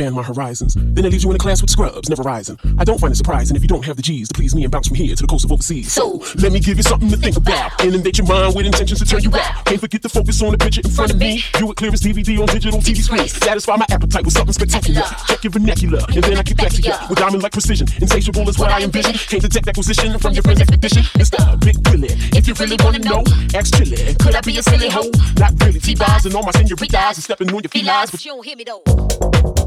expand my horizons. Then it leaves you in a class with scrubs, never rising. I don't find it surprising if you don't have the G's to please me and bounce from here to the coast of overseas. So, let me give you something to think about. Inundate your mind with intentions to turn you out. Can't forget to focus on the picture in front of me. View it clear as DVD on digital TV screens. Satisfy my appetite with something spectacular. Check your vernacular, and then I keep back to you with diamond like precision. Insatiable is what I envision. Can't detect acquisition from your friend's expedition. It's the big Willie. If you really wanna know, ask Chilli. Could I be a silly hoe? Not really. T-Boz and all my senoritas and stepping on your feet felines, but you don't hear me though.